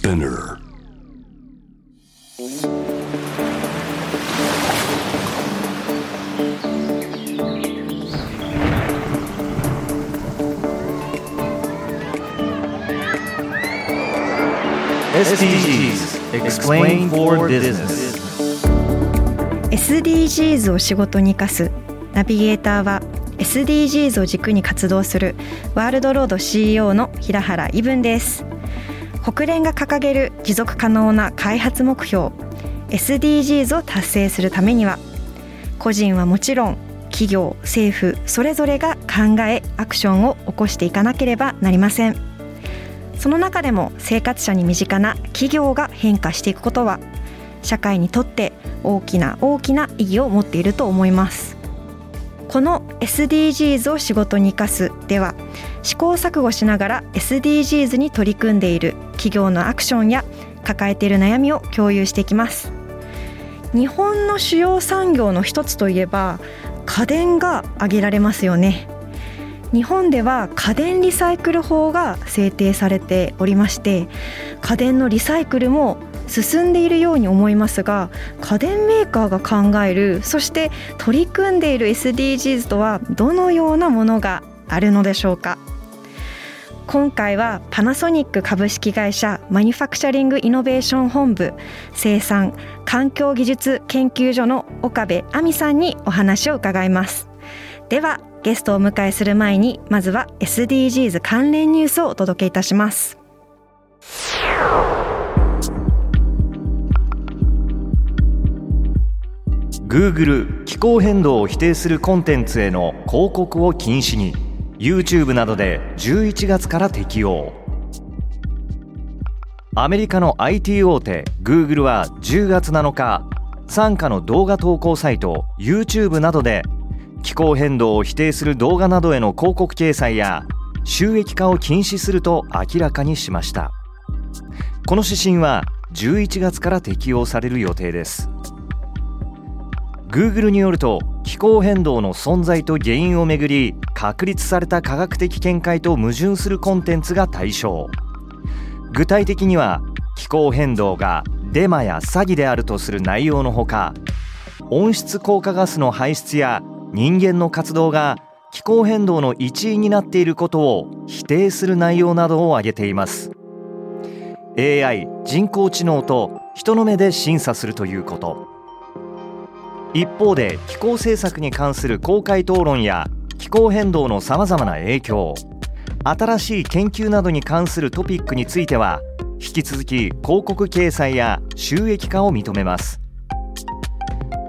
Spinner SDGs Explain for Business SDGs を仕事に生かすナビゲーターは SDGs を軸に活動するワールドロード CEO の平原伊文です国連が掲げる持続可能な開発目標 SDGs を達成するためには個人はもちろん企業政府それぞれが考えアクションを起こしていかなければなりません。その中でも生活者に身近な企業が変化していくことは社会にとって大きな大きな意義を持っていると思います。この SDGs を仕事に生かすでは試行錯誤しながら SDGs に取り組んでいる企業のアクションや抱えている悩みを共有していきます。日本の主要産業の一つといえば家電が挙げられますよね。日本では家電リサイクル法が制定されておりまして家電のリサイクルも進んでいるように思いますが家電メーカーが考えるそして取り組んでいる SDGs とはどのようなものがあるのでしょうか。今回はパナソニック株式会社マニュファクチャリングイノベーション本部生産環境技術研究所の岡部亜美さんにお話を伺います。ではゲストをお迎えする前にまずは SDGs 関連ニュースをお届けいたします。Google 気候変動を否定するコンテンツへの広告を禁止に。YouTube などで11月から適用。アメリカの IT 大手 Google は10月7日傘下の動画投稿サイト YouTube などで気候変動を否定する動画などへの広告掲載や収益化を禁止すると明らかにしました。この指針は11月から適用される予定です。Google によると気候変動の存在と原因をめぐり確立された科学的見解と矛盾するコンテンツが対象具体的には気候変動がデマや詐欺であるとする内容のほか温室効果ガスの排出や人間の活動が気候変動の一因になっていることを否定する内容などを挙げています。AI 人工知能と人の目で審査するということ。一方で気候政策に関する公開討論や気候変動のさまざまな影響新しい研究などに関するトピックについては引き続き広告掲載や収益化を認めます。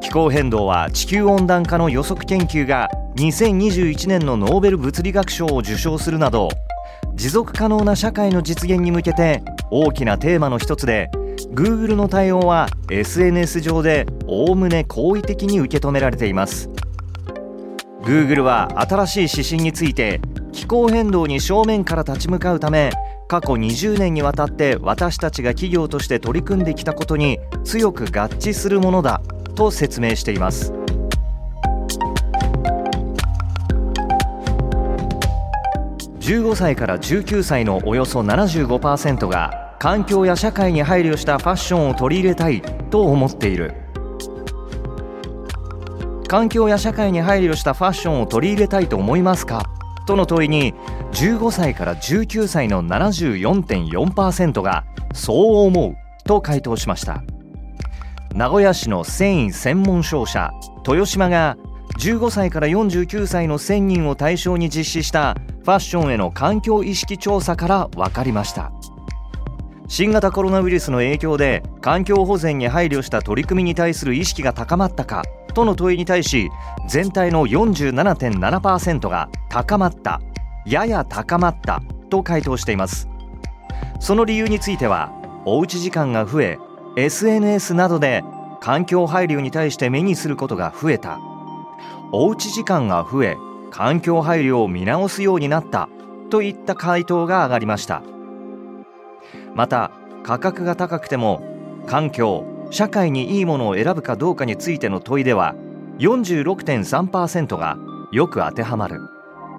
気候変動は地球温暖化の予測研究が2021年のノーベル物理学賞を受賞するなど持続可能な社会の実現に向けて大きなテーマの一つで Google の対応は SNS 上でおおむね好意的に受け止められています。Google は新しい指針について気候変動に正面から立ち向かうため過去20年にわたって私たちが企業として取り組んできたことに強く合致するものだと説明しています。15歳から19歳のおよそ75%が環境や社会に配慮したファッションを取り入れたいと思っている。環境や社会に配慮したファッションを取り入れたいと思いますか？との問いに15歳から19歳の74.4%がそう思うと回答しました。名古屋市の繊維専門商社豊島が15歳から49歳の1000人を対象に実施したファッションへの環境意識調査から分かりました。新型コロナウイルスの影響で環境保全に配慮した取り組みに対する意識が高まったかとの問いに対し全体の47.7%が高まったやや高まったと回答しています。その理由についてはおうち時間が増え SNS などで環境配慮に対して目にすることが増えた。おうち時間が増え環境配慮を見直すようになったといった回答が上がりました。また価格が高くても環境社会にいいものを選ぶかどうかについての問いでは46.3%がよく当てはまる。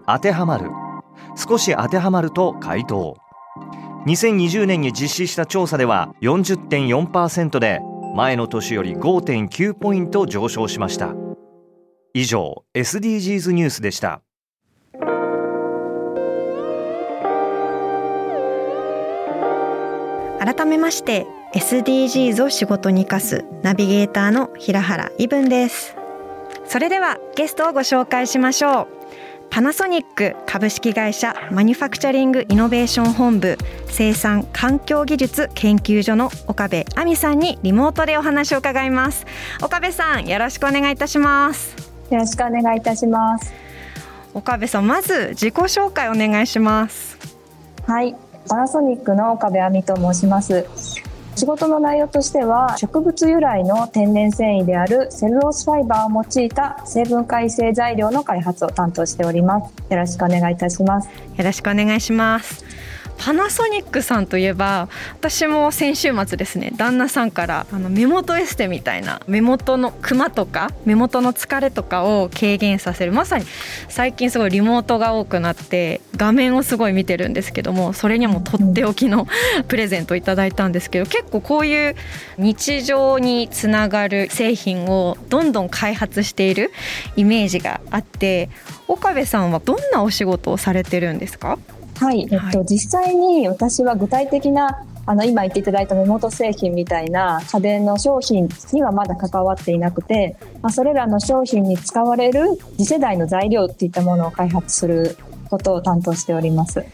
当てはまる。少し当てはまると回答。2020年に実施した調査では40.4%で前の年より5.9ポイント上昇しました。以上 SDGs ニュースでした。改めまして SDGs を仕事に生かすナビゲーターの平原伊文です。それではゲストをご紹介しましょう。パナソニック株式会社マニュファクチャリングイノベーション本部生産環境技術研究所の岡部亜美さんにリモートでお話を伺います。岡部さんよろしくお願いいたします。よろしくお願いいたします。岡部さんまず自己紹介お願いします。はいパナソニックの岡部亜美と申します。仕事の内容としては植物由来の天然繊維であるセルロースファイバーを用いた成分改正材料の開発を担当しております。よろしくお願いいたします。よろしくお願いします。パナソニックさんといえば私も先週末ですね旦那さんからあの目元エステみたいな目元のクマとか目元の疲れとかを軽減させる。まさに最近すごいリモートが多くなって画面をすごい見てるんですけどもそれにもとっておきのプレゼントいただいたんですけど結構こういう日常につながる製品をどんどん開発しているイメージがあって岡部さんはどんなお仕事をされてるんですか？はい、えっと、実際に私は具体的なあの今言っていただいた目元製品みたいな家電の商品にはまだ関わっていなくて、まあ、それらの商品に使われる次世代の材料っていったものを開発することを担当しております。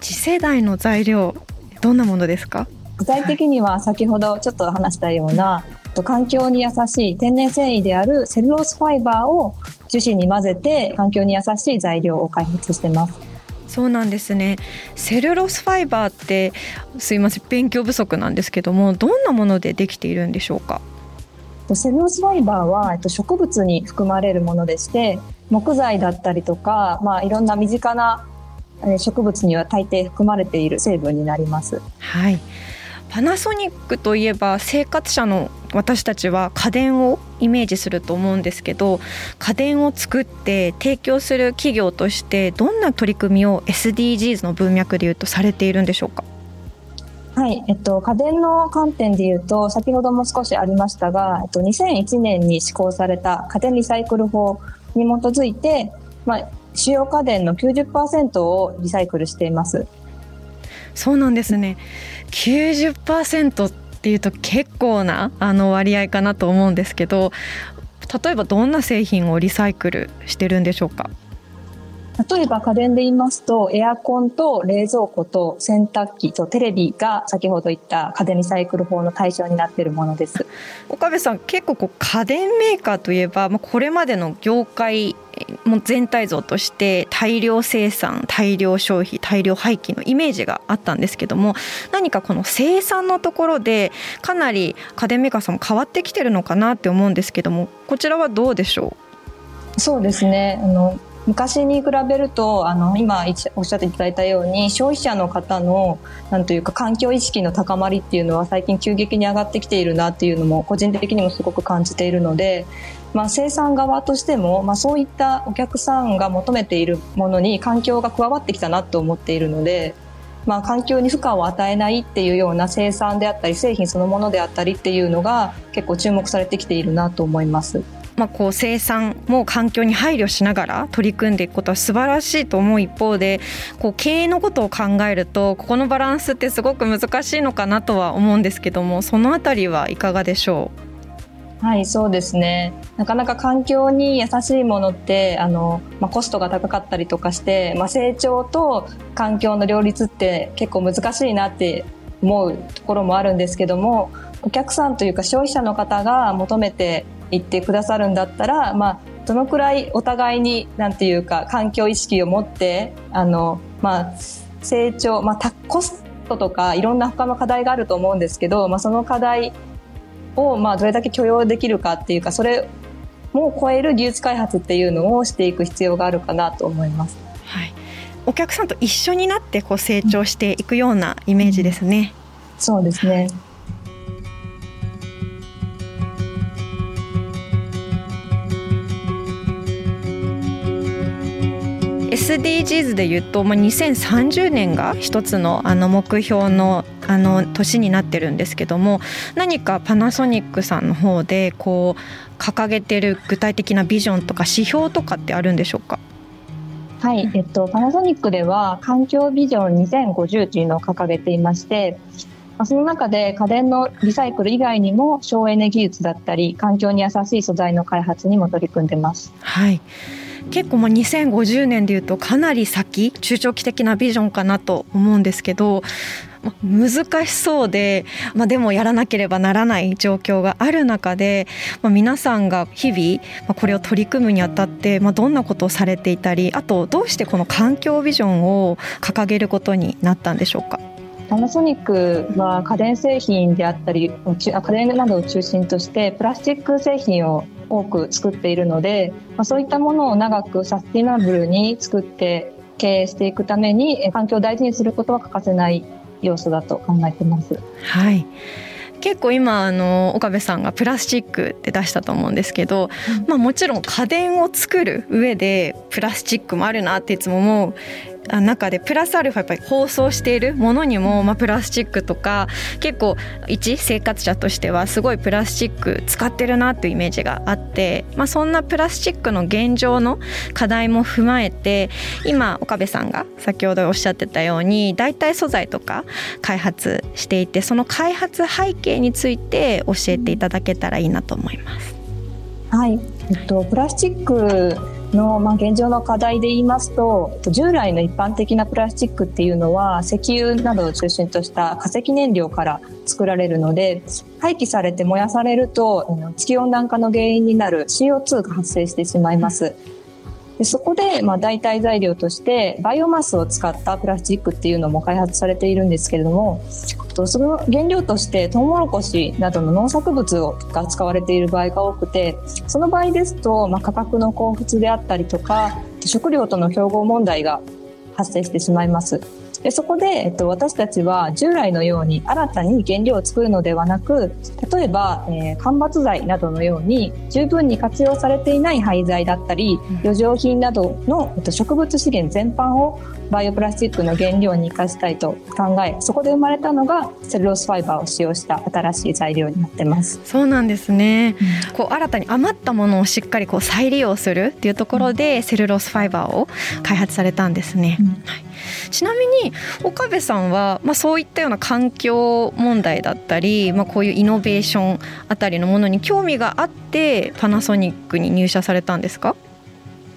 次世代の材料どんなものですか？具体的には先ほどちょっと話したような環境に優しい天然繊維であるセルロースファイバーを樹脂に混ぜて環境に優しい材料を開発してますそうなんですね。セルロスファイバーってすいません勉強不足なんですけどもどんなものでできているんでしょうか？セルロスファイバーは植物に含まれるものでして木材だったりとか、まあ、いろんな身近な植物には大抵含まれている成分になります。はいパナソニックといえば生活者の私たちは家電をイメージすると思うんですけど家電を作って提供する企業としてどんな取り組みを SDGs の文脈でいうとされているんでしょうか？はい、えっと、家電の観点でいうと先ほども少しありましたが、えっと、2001年に施行された家電リサイクル法に基づいて、まあ、主要家電の90%をリサイクルしています。そうなんですね90%っていうと結構なあの割合かなと思うんですけど例えばどんな製品をリサイクルしてるんでしょうか？例えば家電で言いますと、エアコンと冷蔵庫と洗濯機とテレビが先ほど言った家電リサイクル法の対象になっているものです。岡部さん、結構こう家電メーカーといえば、これまでの業界もう全体像として大量生産大量消費大量廃棄のイメージがあったんですけども何かこの生産のところでかなり家電メーカーさんも変わってきてるのかなって思うんですけどもこちらはどうでしょう？そうですね。あの昔に比べるとあの今おっしゃっていただいたように消費者の方のなんというか環境意識の高まりっていうのは最近急激に上がってきているなっていうのも個人的にもすごく感じているので、まあ、生産側としても、まあ、そういったお客さんが求めているものに環境が加わってきたなと思っているので。まあ、環境に負荷を与えないっていうような生産であったり製品そのものであったりっていうのが結構注目されてきているなと思います。まあ、こう生産も環境に配慮しながら取り組んでいくことは素晴らしいと思う一方でこう経営のことを考えるとここのバランスってすごく難しいのかなとは思うんですけどもそのあたりはいかがでしょう？はいそうですね。なかなか環境に優しいものってあの、まあ、コストが高かったりとかして、まあ、成長と環境の両立って結構難しいなって思うところもあるんですけどもお客さんというか消費者の方が求めて言ってくださるんだったら、まあ、どのくらいお互いになんていうか環境意識を持ってあの、まあ、成長、まあ、コストとかいろんな他の課題があると思うんですけど、まあ、その課題をまあどれだけ許容できるかっていうかそれも超える技術開発っていうのをしていく必要があるかなと思います。はい、お客さんと一緒になってこう成長していくようなイメージですね。うん、そうですね。SDGs で言うと、まあ、2030年が一つのあの目標のあの年になってるんですけども何かパナソニックさんの方でこう掲げてる具体的なビジョンとか指標とかってあるんでしょうか？はい、えっと、パナソニックでは環境ビジョン2050というのを掲げていましてその中で家電のリサイクル以外にも省エネ技術だったり環境に優しい素材の開発にも取り組んでます。はい結構まあ2050年でいうとかなり先中長期的なビジョンかなと思うんですけど難しそうで、まあ、でもやらなければならない状況がある中で、まあ、皆さんが日々これを取り組むにあたって、まあ、どんなことをされていたりあとどうしてこの環境ビジョンを掲げることになったんでしょうか？パナソニックは家電製品であったり家電などを中心としてプラスチック製品を多く作っているので、まあ、そういったものを長くサスティナブルに作って経営していくために環境を大事にすることは欠かせない要素だと考えてます。はい結構今あの岡部さんがプラスチックって出したと思うんですけど、うん、まあもちろん家電を作る上でプラスチックもあるなっていつも思う中でプラスアルファやっぱり包装しているものにも、まあ、プラスチックとか結構一生活者としてはすごいプラスチック使ってるなっていうイメージがあって、まあ、そんなプラスチックの現状の課題も踏まえて今岡部さんが先ほどおっしゃってたように代替素材とか開発していてその開発背景について教えていただけたらいいなと思います。はい、えっと、プラスチックの、まあ、現状の課題で言いますと従来の一般的なプラスチックっていうのは石油などを中心とした化石燃料から作られるので廃棄されて燃やされると地球温暖化の原因になる CO2 が発生してしまいます。でそこで、まあ、代替材料としてバイオマスを使ったプラスチックっていうのも開発されているんですけれどもその原料としてトウモロコシなどの農作物が使われている場合が多くてその場合ですと、まあ、価格の高騰であったりとか食料との競合問題が発生してしまいます。でそこで、えっと、私たちは従来のように新たに原料を作るのではなく例えば、えー、間伐材などのように十分に活用されていない廃材だったり余剰品などの、えっと、植物資源全般をバイオプラスチックの原料に生かしたいと考えそこで生まれたのがセルロースファイバーを使用した新しい材料になってます。そうなんですね、うん、こう新たに余ったものをしっかりこう再利用するっていうところで、セルロースファイバーを開発されたんですね、うん、はい。ちなみに岡部さんは、まあ、そういったような環境問題だったり、まあ、こういうイノベーションあたりのものに興味があってパナソニックに入社されたんですか？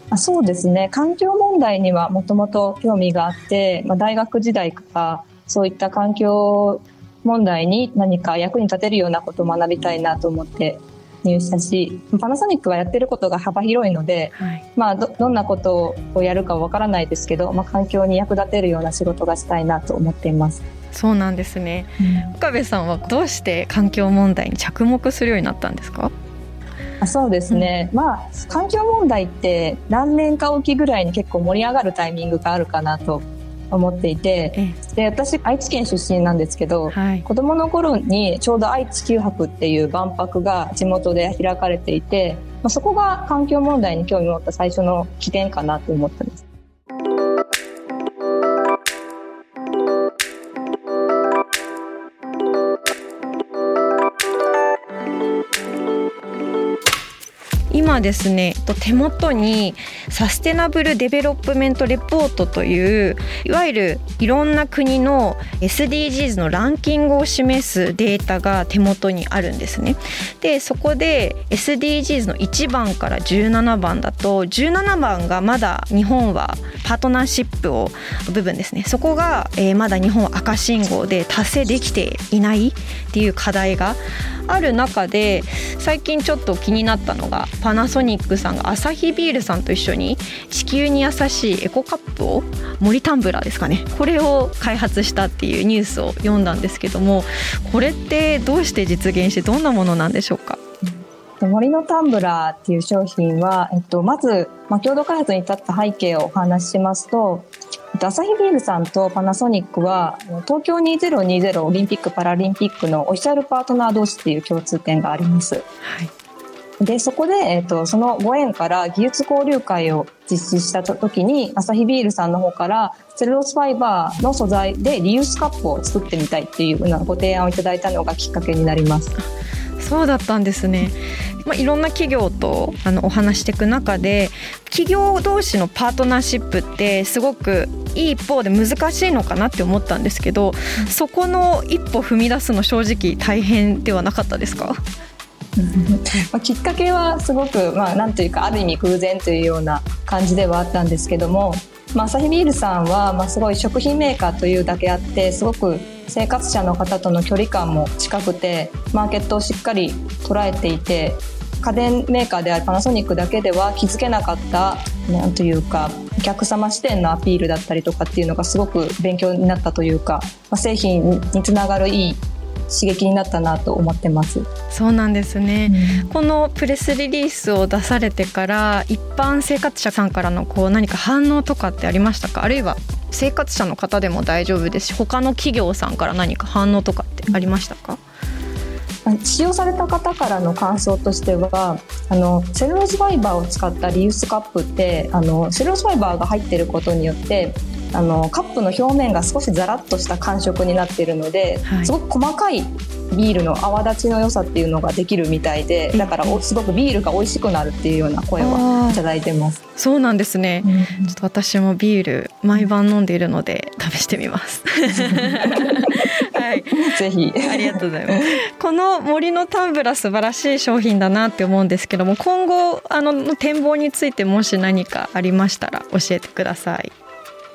あそうですね。環境問題にはもともと興味があって、まあ、大学時代からそういった環境問題に何か役に立てるようなことを学びたいなと思って入社しパナソニックはやってることが幅広いので、はい、まあどどんなことをやるかわからないですけど、まあ、環境に役立てるような仕事がしたいなと思っています。そうなんですね、うん、岡部さんはどうして環境問題に着目するようになったんですか？あそうですね、うん、まあ環境問題って何年かおきぐらいに結構盛り上がるタイミングがあるかなと思っていて。で私愛知県出身なんですけど、はい、子供の頃にちょうど愛知九博っていう万博が地元で開かれていて、まあ、そこが環境問題に興味を持った最初の起点かなと思ってます。今ですね手元にサステナブルデベロップメントレポートといういわゆるいろんな国の SDGs のランキングを示すデータが手元にあるんですね。でそこで SDGs の1番から17番だと17番がまだ日本はパートナーシップを部分ですねそこが、えー、まだ日本は赤信号で達成できていないっていう課題がある中で最近ちょっと気になったのがパナソニックさんがアサヒビールさんと一緒に地球に優しいエコカップを森タンブラーですかね。これを開発したっていうニュースを読んだんですけどもこれってどうして実現してどんなものなんでしょうか？森のタンブラーっていう商品は、えっと、まず、まあ、共同開発に至った背景をお話ししますと、アサヒビールさんとパナソニックは東京2020オリンピック・パラリンピックのオフィシャルパートナー同士っていう共通点があります。はいで、そこで、えっ、と、そのご縁から技術交流会を実施した時に、アサヒビールさんの方から、セルロースファイバーの素材でリユースカップを作ってみたいっていうようなご提案をいただいたのがきっかけになります。そうだったんですね。まあ、いろんな企業とあのお話していく中で企業同士のパートナーシップってすごくいい一方で難しいのかなって思ったんですけど、そこの一歩踏み出すの正直大変ではなかったですか？まあ、きっかけはすごく、まあ、なんというかある意味偶然というような感じではあったんですけども、まあ、アサヒビールさんは、まあ、すごい食品メーカーというだけあってすごく生活者の方との距離感も近くてマーケットをしっかり捉えていて家電メーカーであるパナソニックだけでは気づけなかったなんというかお客様視点のアピールだったりとかっていうのがすごく勉強になったというか、まあ、製品につながるいい刺激になったなと思ってます。そうなんですね、うん、このプレスリリースを出されてから一般生活者さんからのこう何か反応とかってありましたか？あるいは生活者の方でも大丈夫ですし他の企業さんから何か反応とかってありましたか、使用された方からの感想としてはあのセルロースファイバーを使ったリユースカップってあのセルロースファイバーが入っていることによってあのカップの表面が少しザラッとした感触になっているので、はい、すごく細かいビールの泡立ちの良さっていうのができるみたいでだからすごくビールが美味しくなるっていうような声はいただいてます。そうなんですね、うん、ちょっと私もビール毎晩飲んでいるので試してみます。はい、ぜひ。ありがとうございます。この森のタンブラ素晴らしい商品だなって思うんですけども今後あの展望についてもし何かありましたら教えてください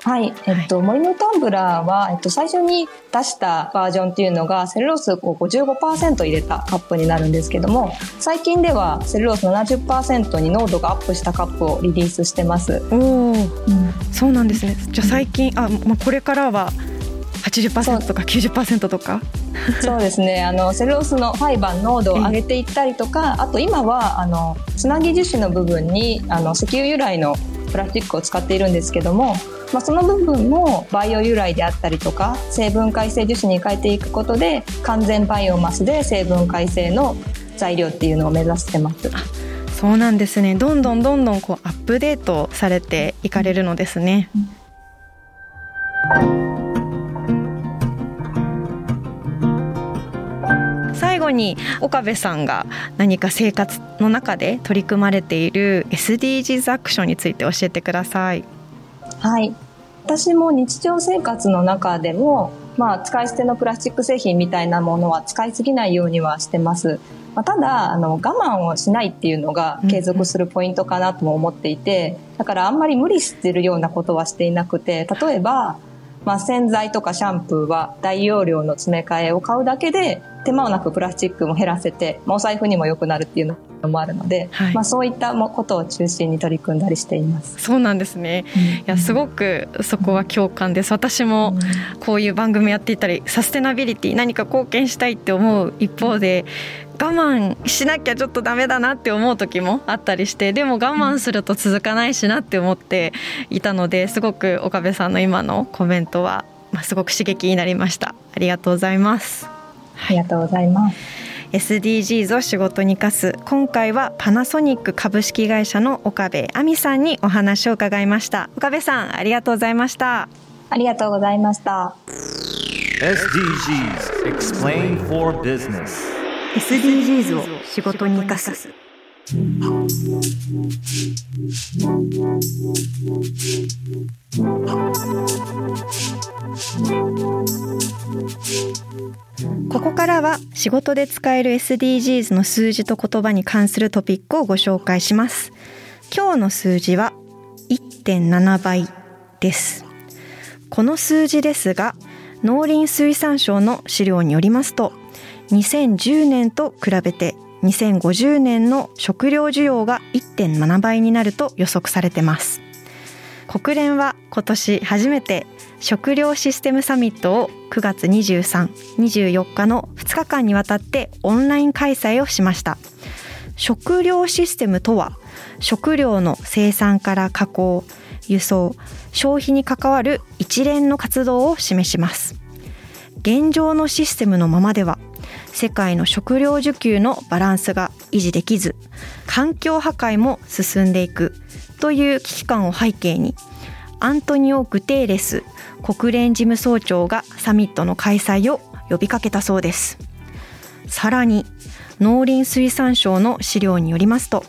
はい、えっと、森のタンブラーは、えっと、最初に出したバージョンっていうのが、セルロースを55%入れたカップになるんですけども、最近ではセルロース70%に濃度がアップしたカップをリリースしてます。おお、うん、そうなんですね。じゃあ最近、あ、まあ、これからは80%とか90%とか？そうですね。あのセルロースのファイバー濃度を上げていったりとかあと今はあのつなぎ樹脂の部分にあの石油由来のプラスチックを使っているんですけども、まあ、その部分もバイオ由来であったりとか成分改正樹脂に変えていくことで完全バイオマスで成分改正の材料っていうのを目指してます。そうなんですねどんどんどんどんこうアップデートされていかれるのですね。最後に岡部さんが何か生活の中で取り組まれている SDGs アクションについて教えてください。はい私も日常生活の中でも、まあ、使い捨てのプラスチック製品みたいなものは使いすぎないようにはしてます。まあ、ただあの我慢をしないっていうのが継続するポイントかなとも思っていてだからあんまり無理してるようなことはしていなくて例えば、まあ、洗剤とかシャンプーは大容量の詰め替えを買うだけで手間をなくプラスチックも減らせて、まあ、お財布にも良くなるっていうのもあるので、はい、まあ、そういったことを中心に取り組んだりしています。そうなんですね、うん、いやすごくそこは共感です。私もこういう番組やっていたりサステナビリティ何か貢献したいって思う一方で我慢しなきゃちょっとダメだなって思う時もあったりしてでも我慢すると続かないしなって思っていたのですごく岡部さんの今のコメントは、まあ、すごく刺激になりました。ありがとうございますありがとうございます。SDGs を仕事に生かす。今回はパナソニック株式会社の岡部亜美さんにお話を伺いました。岡部さんありがとうございました。ありがとうございました。SDGs Explain for Business SDGs を仕事に生かすここからは仕事で使える SDGs の数字と言葉に関するトピックをご紹介します。今日の数字は1.7倍です。この数字ですが、農林水産省の資料によりますと、2010年と比べて2050年の食料需要が1.7倍になると予測されてます。国連は今年初めて食料システムサミットを9月23、24日の2日間にわたってオンライン開催をしました。食料システムとは食料の生産から加工、輸送、消費に関わる一連の活動を示します。現状のシステムのままでは世界の食料需給のバランスが維持できず環境破壊も進んでいくという危機感を背景にアントニオ・グテーレス国連事務総長がサミットの開催を呼びかけたそうです。さらに農林水産省の資料によりますと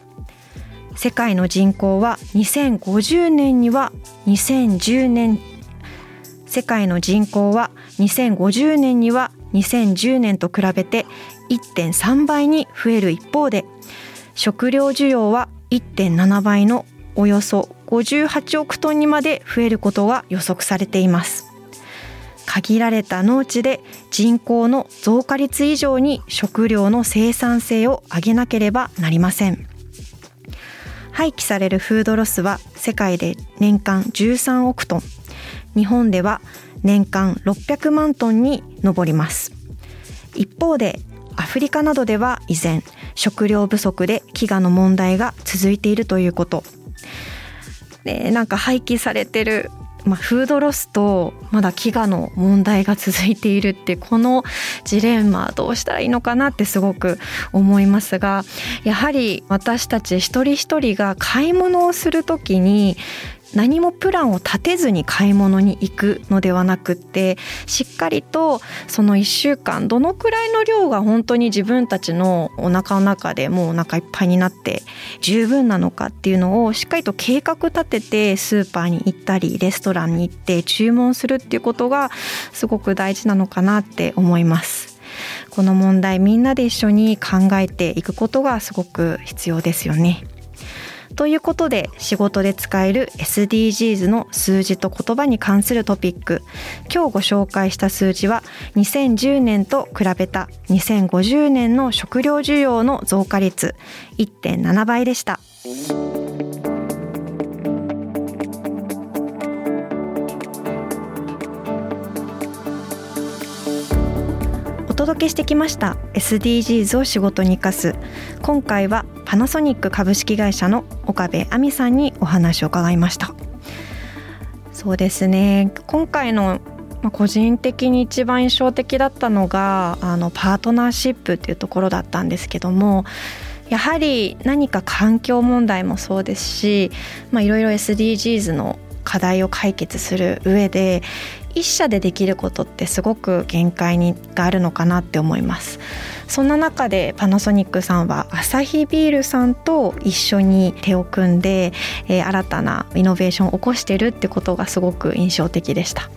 世界の人口は2050年には2010年世界の人口は2050年には2010年と比べて1.3倍に増える一方で食料需要は1.7倍のおよそ58億トンにまで増えることが予測されています。限られた農地で人口の増加率以上に食料の生産性を上げなければなりません。廃棄されるフードロスは世界で年間13億トン。日本では年間600万トンに上ります。一方でアフリカなどでは依然食料不足で飢餓の問題が続いているということ。でなんか廃棄されてるまあ、フードロスとまだ飢餓の問題が続いているってこのジレンマどうしたらいいのかなってすごく思いますがやはり私たち一人一人が買い物をする時に何もプランを立てずに買い物に行くのではなくってしっかりとその1週間どのくらいの量が本当に自分たちのお腹の中でもうお腹いっぱいになって十分なのかっていうのをしっかりと計画立ててスーパーに行ったりレストランに行って注文するっていうことがすごく大事なのかなって思います。この問題みんなで一緒に考えていくことがすごく必要ですよね。ということで仕事で使える SDGs の数字と言葉に関するトピック今日ご紹介した数字は2010年と比べた2050年の食料需要の増加率1.7倍でした。届けしてきました SDGs を仕事に生かす。今回はパナソニック株式会社の岡部亜美さんにお話を伺いました。そうですね。今回の、個人的に一番印象的だったのがあのパートナーシップっていうところだったんですけどもやはり何か環境問題もそうですし、いろいろ SDGs の課題を解決する上で一社でできることってすごく限界にがあるのかなって思います。そんな中でパナソニックさんはアサヒビールさんと一緒に手を組んで、えー、新たなイノベーションを起こしてるってことがすごく印象的でした。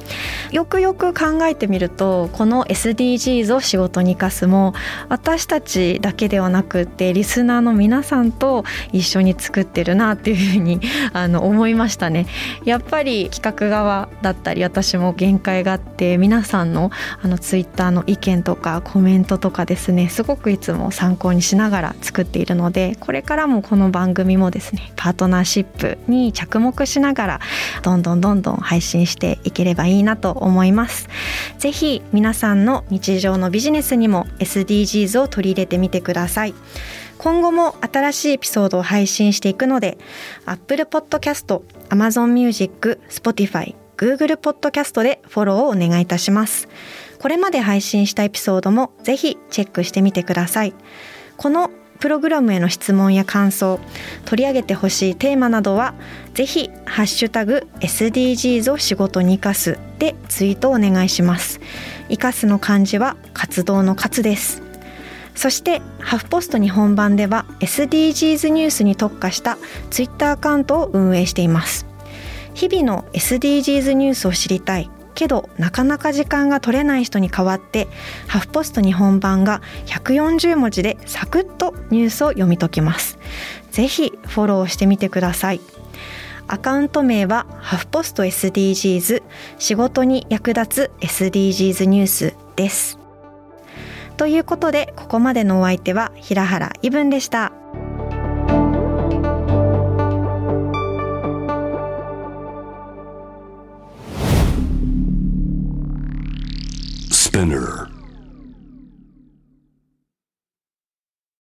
よくよく考えてみるとこの SDGs を仕事に生かすも私たちだけではなくてリスナーの皆さんと一緒に作ってるなっていうふうに あの思いましたね。やっぱり企画側だったり私も限界があって皆さんのあのツイッターの意見とかコメントとかですねすごくいつも参考にしながら作っているのでこれからもこの番組もですねパートナーシップに着目しながらどんどんどんどん配信していければいいなと思います。ぜひ皆さんの日常のビジネスにも SDGs を取り入れてみてください。今後も新しいエピソードを配信していくので Apple Podcast、Amazon Music、Spotify、Google Podcast でフォローをお願いいたします。これまで配信したエピソードもぜひチェックしてみてください。このプログラムへの質問や感想取り上げてほしいテーマなどはぜひハッシュタグ SDGs を仕事に生かすでツイートお願いします。生かすの漢字は活動の活です。そしてハフポスト日本版では SDGs ニュースに特化したツイッターアカウントを運営しています。日々の SDGs ニュースを知りたい。けどなかなか時間が取れない人に代わってハフポスト日本版が140文字でサクッとニュースを読み解きます。ぜひフォローしてみてください。アカウント名はハフポスト SDGs 仕事に役立つ SDGs ニュースです。ということでここまでのお相手は平原イブンでした。Spinner